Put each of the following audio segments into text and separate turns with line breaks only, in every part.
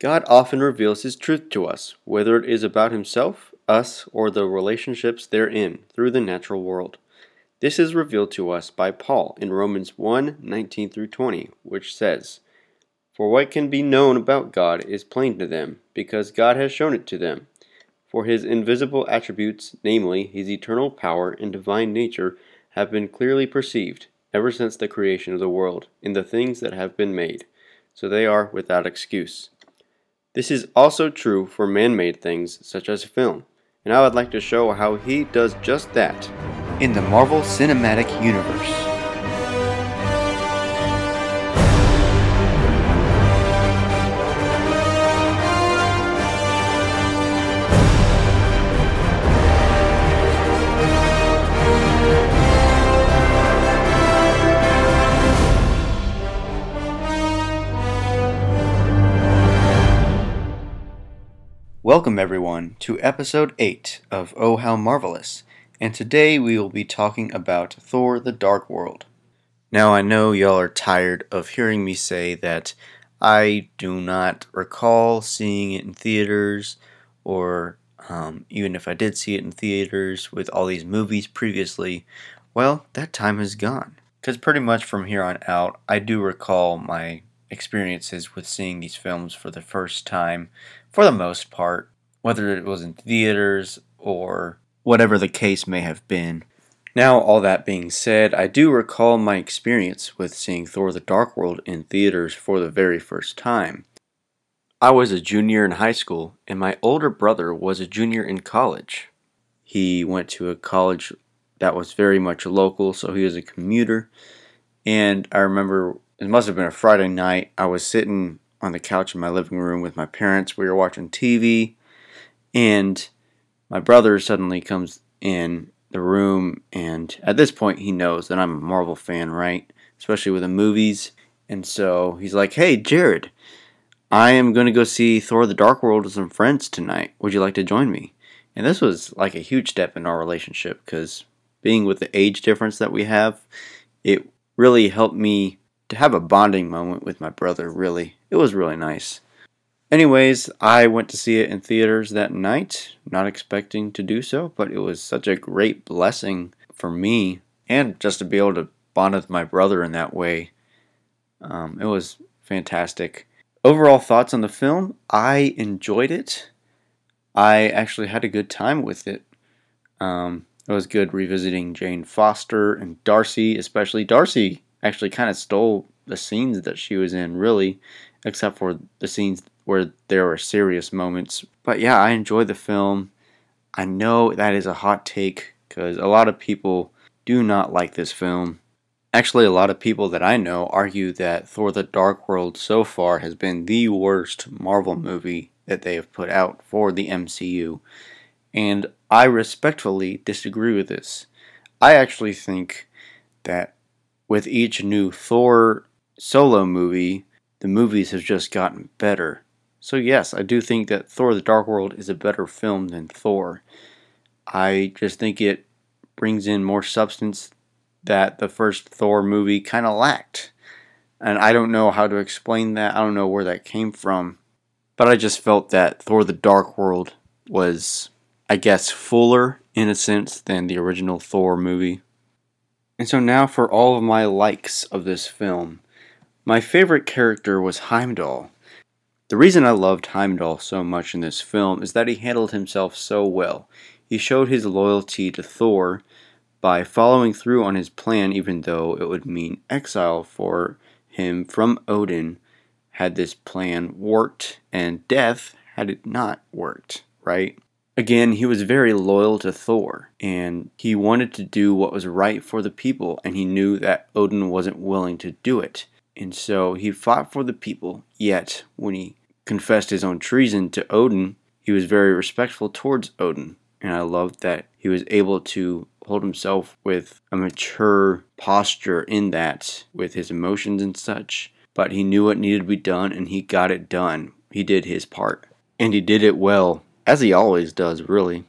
God often reveals His truth to us, whether it is about Himself, us, or the relationships therein through the natural world. This is revealed to us by Paul in Romans 1 19 through 20, which says, For what can be known about God is plain to them, because God has shown it to them. For his invisible attributes, namely his eternal power and divine nature, have been clearly perceived ever since the creation of the world in the things that have been made, so they are without excuse. This is also true for man made things such as film, and I would like to show how he does just that
in the Marvel Cinematic Universe. Welcome, everyone, to episode 8 of Oh How Marvelous, and today we will be talking about Thor the Dark World. Now, I know y'all are tired of hearing me say that I do not recall seeing it in theaters, or um, even if I did see it in theaters with all these movies previously, well, that time is gone. Because pretty much from here on out, I do recall my experiences with seeing these films for the first time for the most part, whether it was in theaters or whatever the case may have been. Now, all that being said, I do recall my experience with seeing Thor the Dark World in theaters for the very first time. I was a junior in high school, and my older brother was a junior in college. He went to a college that was very much local, so he was a commuter. And I remember it must have been a Friday night. I was sitting on the couch in my living room with my parents. We were watching TV, and my brother suddenly comes in the room, and at this point, he knows that I'm a Marvel fan, right? Especially with the movies. And so he's like, Hey, Jared, I am going to go see Thor the Dark World with some friends tonight. Would you like to join me? And this was like a huge step in our relationship because being with the age difference that we have, it really helped me to have a bonding moment with my brother, really. It was really nice. Anyways, I went to see it in theaters that night, not expecting to do so, but it was such a great blessing for me and just to be able to bond with my brother in that way. Um, it was fantastic. Overall thoughts on the film I enjoyed it. I actually had a good time with it. Um, it was good revisiting Jane Foster and Darcy, especially Darcy actually kind of stole the scenes that she was in, really, except for the scenes where there were serious moments. But yeah, I enjoyed the film. I know that is a hot take because a lot of people do not like this film. Actually, a lot of people that I know argue that Thor the Dark World so far has been the worst Marvel movie that they have put out for the MCU. And I respectfully disagree with this. I actually think that with each new Thor solo movie, the movies have just gotten better. So, yes, I do think that Thor the Dark World is a better film than Thor. I just think it brings in more substance that the first Thor movie kind of lacked. And I don't know how to explain that. I don't know where that came from. But I just felt that Thor the Dark World was, I guess, fuller in a sense than the original Thor movie. And so now for all of my likes of this film. My favorite character was Heimdall. The reason I loved Heimdall so much in this film is that he handled himself so well. He showed his loyalty to Thor by following through on his plan, even though it would mean exile for him from Odin had this plan worked, and death had it not worked, right? Again, he was very loyal to Thor, and he wanted to do what was right for the people, and he knew that Odin wasn't willing to do it. And so he fought for the people, yet, when he confessed his own treason to Odin, he was very respectful towards Odin. And I loved that he was able to hold himself with a mature posture in that, with his emotions and such. But he knew what needed to be done, and he got it done. He did his part. And he did it well as he always does, really.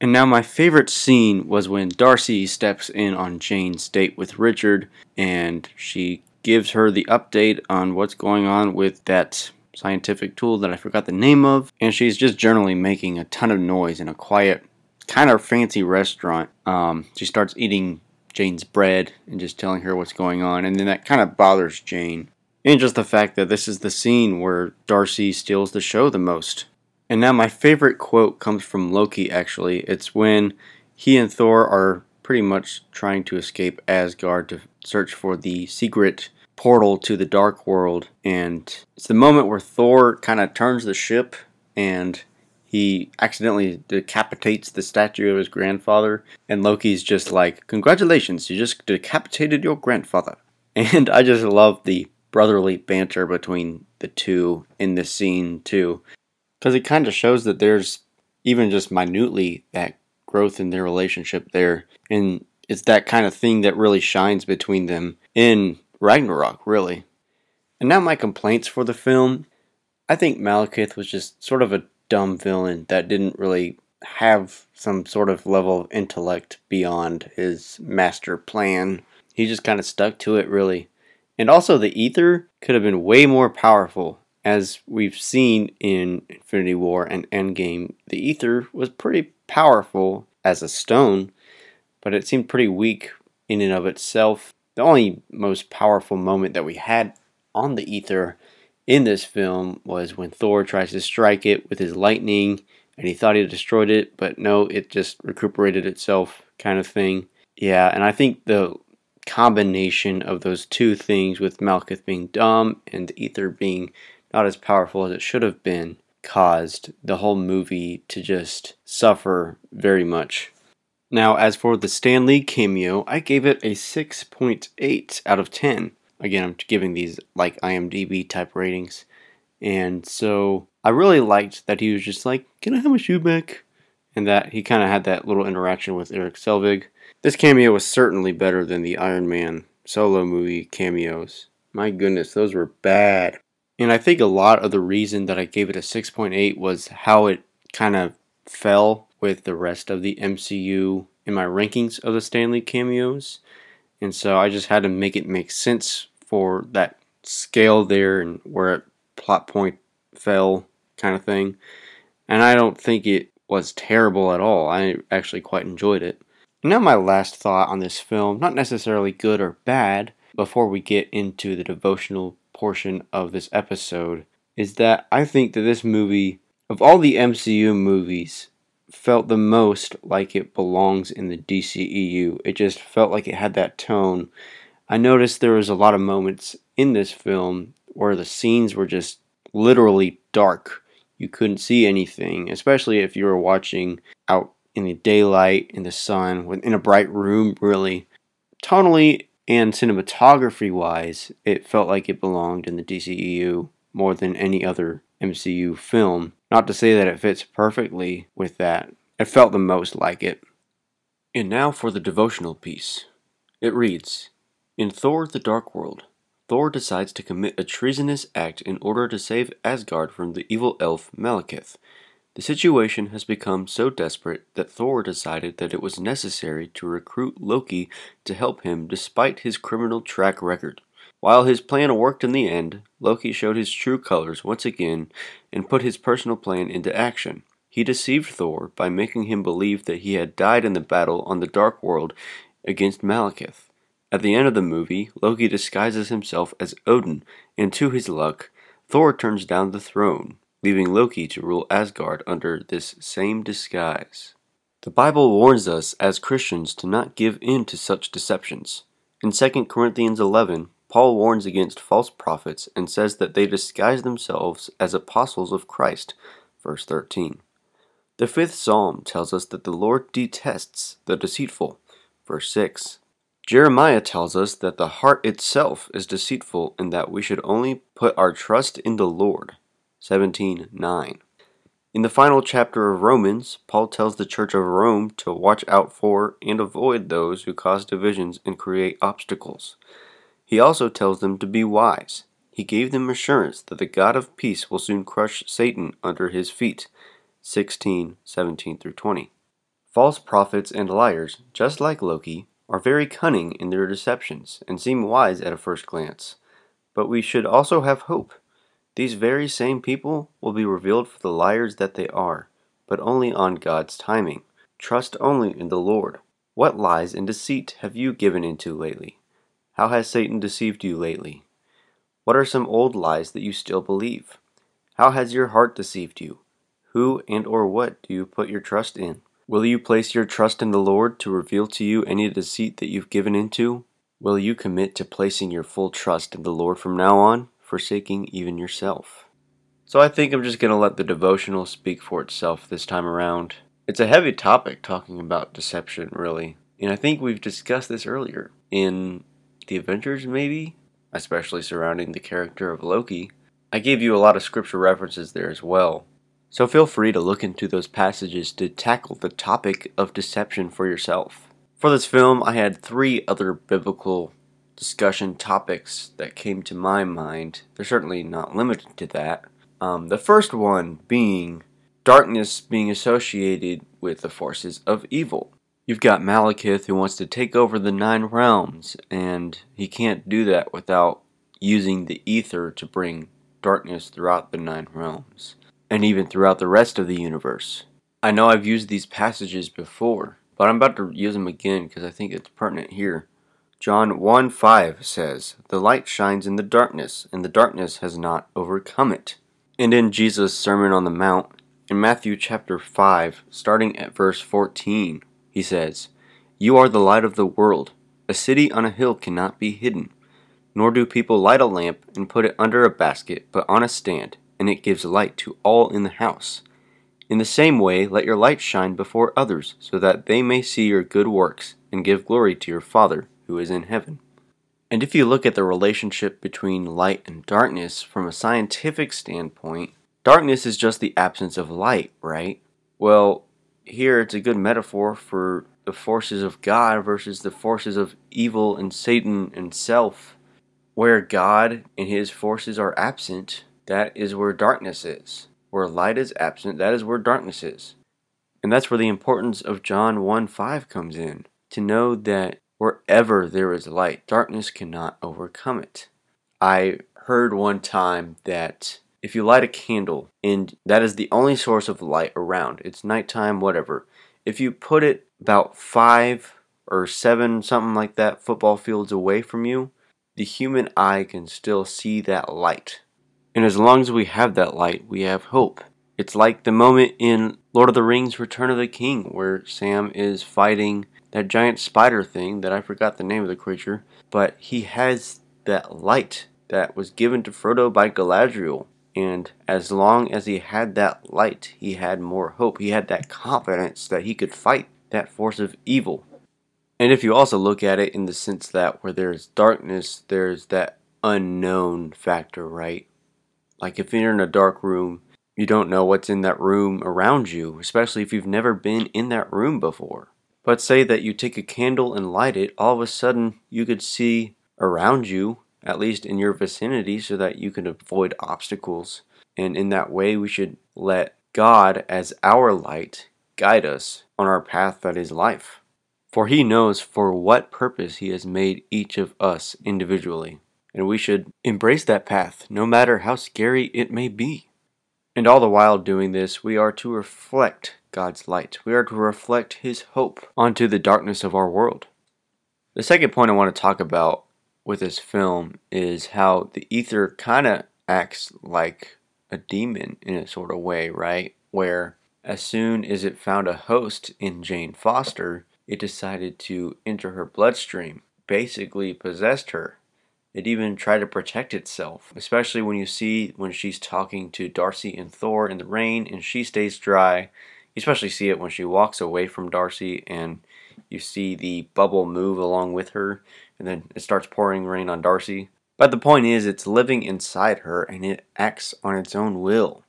And now, my favorite scene was when Darcy steps in on Jane's date with Richard and she gives her the update on what's going on with that
scientific tool that I forgot the name of, and she's just generally making a ton of noise in a quiet, kind of fancy restaurant. Um, she starts eating Jane's bread and just telling her what's going on, and then that kind of bothers Jane. And just the fact that this is the scene where Darcy steals the show the most. And now my favorite quote comes from Loki actually. It's when he and Thor are pretty much trying to escape Asgard to search for the secret portal to the dark world. And it's the moment where Thor kind of turns the ship and he accidentally decapitates the statue of his grandfather. And Loki's just like congratulations you just decapitated your grandfather. And I just love the brotherly banter between the two in this scene too because it kind of shows that there's even just minutely that growth in their relationship there and it's that kind of thing that really shines between them in Ragnarok really and now my complaints for the film I think Malekith was just sort of a dumb villain that didn't really have some sort of level of intellect beyond his master plan. He just kind of stuck to it, really. And also, the ether could have been way more powerful. As we've seen in Infinity War and Endgame, the ether was pretty powerful as a stone, but it seemed pretty weak in and of itself. The only most powerful moment that we had on the ether in this film was when Thor tries to strike it with his lightning and he thought he destroyed it, but no, it just recuperated itself, kind of thing. Yeah, and I think the combination of those two things with Malekith being dumb and the ether being not as powerful as it should have been caused the whole movie to just suffer very much. Now, as for the Stan Lee cameo, I gave it a 6.8 out of 10. Again, I'm giving these like IMDb type ratings. And so I really liked that he was just like, Can I have my shoe back? And that he kind of had that little interaction with Erik Selvig. This cameo was certainly better than the Iron Man solo movie cameos. My goodness, those were bad. And I think a lot of the reason that I gave it a 6.8 was how it kind of fell with the rest of the MCU in my rankings of the Stan Lee cameos. And so I just had to make it make sense for that scale there and where a plot point fell kind of thing. And I don't think it was terrible at all. I actually quite enjoyed it. Now, my last thought on this film, not necessarily good or bad, before we get into the devotional portion of this episode, is that I think that this movie, of all the MCU movies, felt the most like it belongs in the DCEU. It just felt like it had that tone. I noticed there was a lot of moments in this film where the scenes were just literally dark. You couldn't see anything, especially if you were watching out in the daylight, in the sun, in a bright room, really. Tonally and cinematography wise, it felt like it belonged in the DCEU more than any other MCU film. Not to say that it fits perfectly with that, it felt the most like it. And now for the devotional piece. It reads In Thor the Dark World, Thor decides to commit a treasonous act in order to save Asgard from the evil elf Malekith. The situation has become so desperate that Thor decided that it was necessary to recruit Loki to help him despite his criminal track record. While his plan worked in the end, Loki showed his true colors once again and put his personal plan into action. He deceived Thor by making him believe that he had died in the battle on the Dark World against Malekith. At the end of the movie, Loki disguises himself as Odin, and to his luck, Thor turns down the throne, leaving Loki to rule Asgard under this same disguise. The Bible warns us as Christians to not give in to such deceptions. In 2 Corinthians 11, Paul warns against false prophets and says that they disguise themselves as apostles of Christ. Verse 13. The fifth psalm tells us that the Lord detests the deceitful. Verse 6. Jeremiah tells us that the heart itself is deceitful and that we should only put our trust in the Lord. 17:9. In the final chapter of Romans, Paul tells the church of Rome to watch out for and avoid those who cause divisions and create obstacles. He also tells them to be wise. He gave them assurance that the God of peace will soon crush Satan under his feet. 16:17 through 20. False prophets and liars, just like Loki, are very cunning in their deceptions and seem wise at a first glance. But we should also have hope. These very same people will be revealed for the liars that they are, but only on God's timing. Trust only in the Lord. What lies and deceit have you given into lately? How has Satan deceived you lately? What are some old lies that you still believe? How has your heart deceived you? Who and or what do you put your trust in? Will you place your trust in the Lord to reveal to you any deceit that you've given into? Will you commit to placing your full trust in the Lord from now on, forsaking even yourself? So I think I'm just going to let the devotional speak for itself this time around. It's a heavy topic talking about deception, really. And I think we've discussed this earlier in the Avengers, maybe, especially surrounding the character of Loki. I gave you a lot of scripture references there as well. So feel free to look into those passages to tackle the topic of deception for yourself. For this film, I had three other biblical discussion topics that came to my mind. They're certainly not limited to that. Um, the first one being darkness being associated with the forces of evil. You've got Malekith who wants to take over the nine realms, and he can't do that without using the ether to bring darkness throughout the nine realms and even throughout the rest of the universe. I know I've used these passages before, but I'm about to use them again because I think it's pertinent here. John 1 5 says, The light shines in the darkness, and the darkness has not overcome it. And in Jesus' Sermon on the Mount, in Matthew chapter 5, starting at verse 14, he says, You are the light of the world. A city on a hill cannot be hidden. Nor do people light a lamp and put it under a basket, but on a stand and it gives light to all in the house. In the same way, let your light shine before others, so that they may see your good works and give glory to your Father who is in heaven. And if you look at the relationship between light and darkness from a scientific standpoint, darkness is just the absence of light, right? Well, here it's a good metaphor for the forces of God versus the forces of evil and Satan and self. Where God and his forces are absent, that is where darkness is. Where light is absent, that is where darkness is. And that's where the importance of John 1 5 comes in. To know that wherever there is light, darkness cannot overcome it. I heard one time that if you light a candle and that is the only source of light around, it's nighttime, whatever, if you put it about five or seven, something like that, football fields away from you, the human eye can still see that light. And as long as we have that light, we have hope. It's like the moment in Lord of the Rings Return of the King where Sam is fighting that giant spider thing that I forgot the name of the creature, but he has that light that was given to Frodo by Galadriel. And as long as he had that light, he had more hope. He had that confidence that he could fight that force of evil. And if you also look at it in the sense that where there's darkness, there's that unknown factor, right? Like if you're in a dark room, you don't know what's in that room around you, especially if you've never been in that room before. But say that you take a candle and light it, all of a sudden you could see around you, at least in your vicinity, so that you can avoid obstacles. And in that way, we should let God, as our light, guide us on our path that is life. For He knows for what purpose He has made each of us individually and we should embrace that path, no matter how scary it may be. And all the while doing this, we are to reflect God's light. We are to reflect His hope onto the darkness of our world. The second point I want to talk about with this film is how the ether kind of acts like a demon in a sort of way, right? Where as soon as it found a host in Jane Foster, it decided to enter her bloodstream, basically possessed her it even tried to protect itself, especially when you see when she's talking to Darcy and Thor in the rain and she stays dry. You especially see it when she walks away from Darcy and you see the bubble move along with her and then it starts pouring rain on Darcy. But the point is, it's living inside her and it acts on its own will.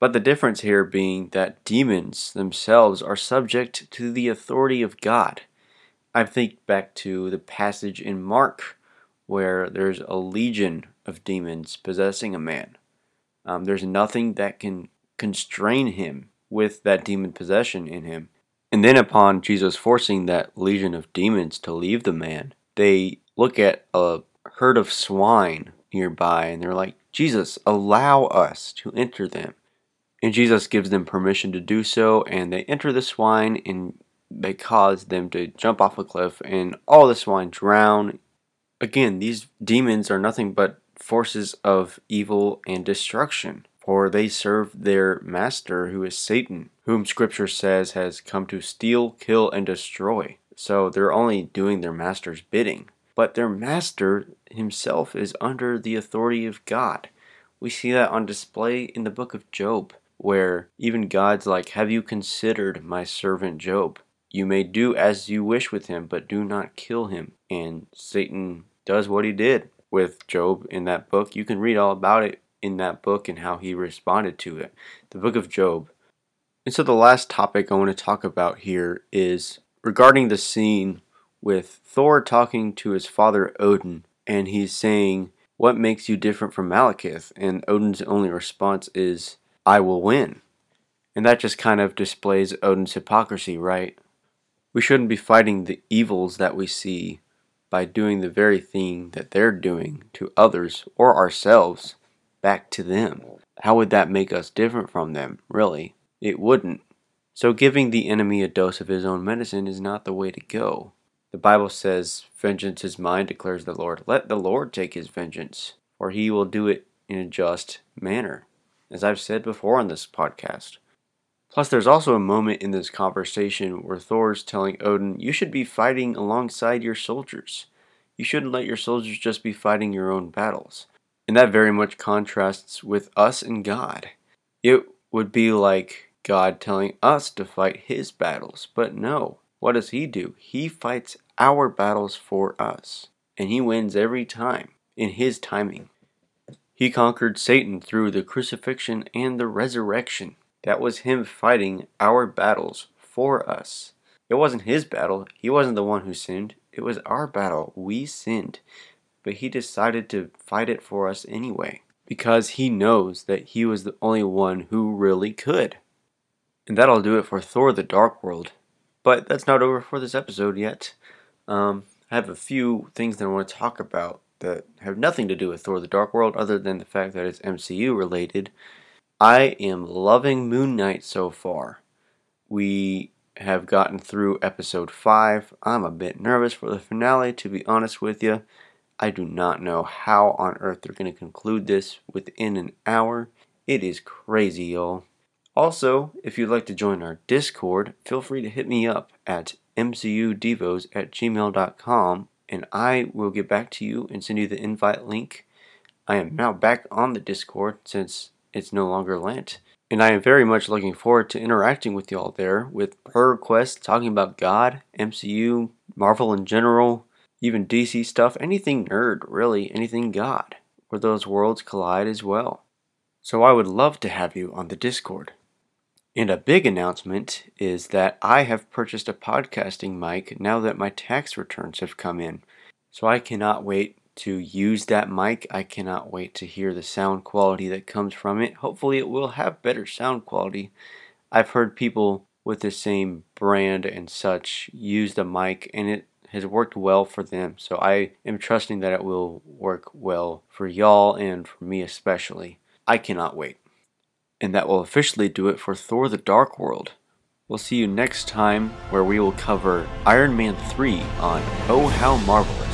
But the difference here being that demons themselves are subject to the authority of God. I think back to the passage in Mark where there's a legion of demons possessing a man. Um, there's nothing that can constrain him with that demon possession in him. And then, upon Jesus forcing that legion of demons to leave the man, they look at a herd of swine nearby and they're like, Jesus, allow us to enter them. And Jesus gives them permission to do so, and they enter the swine, and they cause them to jump off a cliff, and all the swine drown. Again, these demons are nothing but forces of evil and destruction, for they serve their master, who is Satan, whom Scripture says has come to steal, kill, and destroy. So they're only doing their master's bidding. But their master himself is under the authority of God. We see that on display in the book of Job, where even God's like, Have you considered my servant Job? You may do as you wish with him, but do not kill him. And Satan does what he did with Job in that book. You can read all about it in that book and how he responded to it. The book of Job. And so the last topic I want to talk about here is regarding the scene with Thor talking to his father Odin, and he's saying, What makes you different from Malekith? And Odin's only response is, I will win. And that just kind of displays Odin's hypocrisy, right? We shouldn't be fighting the evils that we see by doing the very thing that they're doing to others or ourselves back to them. How would that make us different from them, really? It wouldn't. So, giving the enemy a dose of his own medicine is not the way to go. The Bible says, Vengeance is mine, declares the Lord. Let the Lord take his vengeance, for he will do it in a just manner, as I've said before on this podcast. Plus, there's also a moment in this conversation where Thor's telling Odin, You should be fighting alongside your soldiers. You shouldn't let your soldiers just be fighting your own battles. And that very much contrasts with us and God. It would be like God telling us to fight his battles, but no. What does he do? He fights our battles for us, and he wins every time in his timing. He conquered Satan through the crucifixion and the resurrection. That was him fighting our battles for us. It wasn't his battle. He wasn't the one who sinned. It was our battle. We sinned. But he decided to fight it for us anyway because he knows that he was the only one who really could. And that'll do it for Thor the Dark World. But that's not over for this episode yet. Um, I have a few things that I want to talk about that have nothing to do with Thor the Dark World other than the fact that it's MCU related. I am loving Moon Knight so far. We have gotten through episode 5. I'm a bit nervous for the finale, to be honest with you. I do not know how on earth they're going to conclude this within an hour. It is crazy, y'all. Also, if you'd like to join our Discord, feel free to hit me up at mcudevos at gmail.com and I will get back to you and send you the invite link. I am now back on the Discord since it's no longer Lent. And I am very much looking forward to interacting with y'all there with per request, talking about God, MCU, Marvel in general, even DC stuff, anything nerd, really, anything God, where those worlds collide as well. So I would love to have you on the Discord. And a big announcement is that I have purchased a podcasting mic now that my tax returns have come in. So I cannot wait to use that mic. I cannot wait to hear the sound quality that comes from it. Hopefully, it will have better sound quality. I've heard people with the same brand and such use the mic, and it has worked well for them. So I am trusting that it will work well for y'all and for me especially. I cannot wait. And that will officially do it for Thor the Dark World. We'll see you next time where we will cover Iron Man 3 on Oh How Marvelous.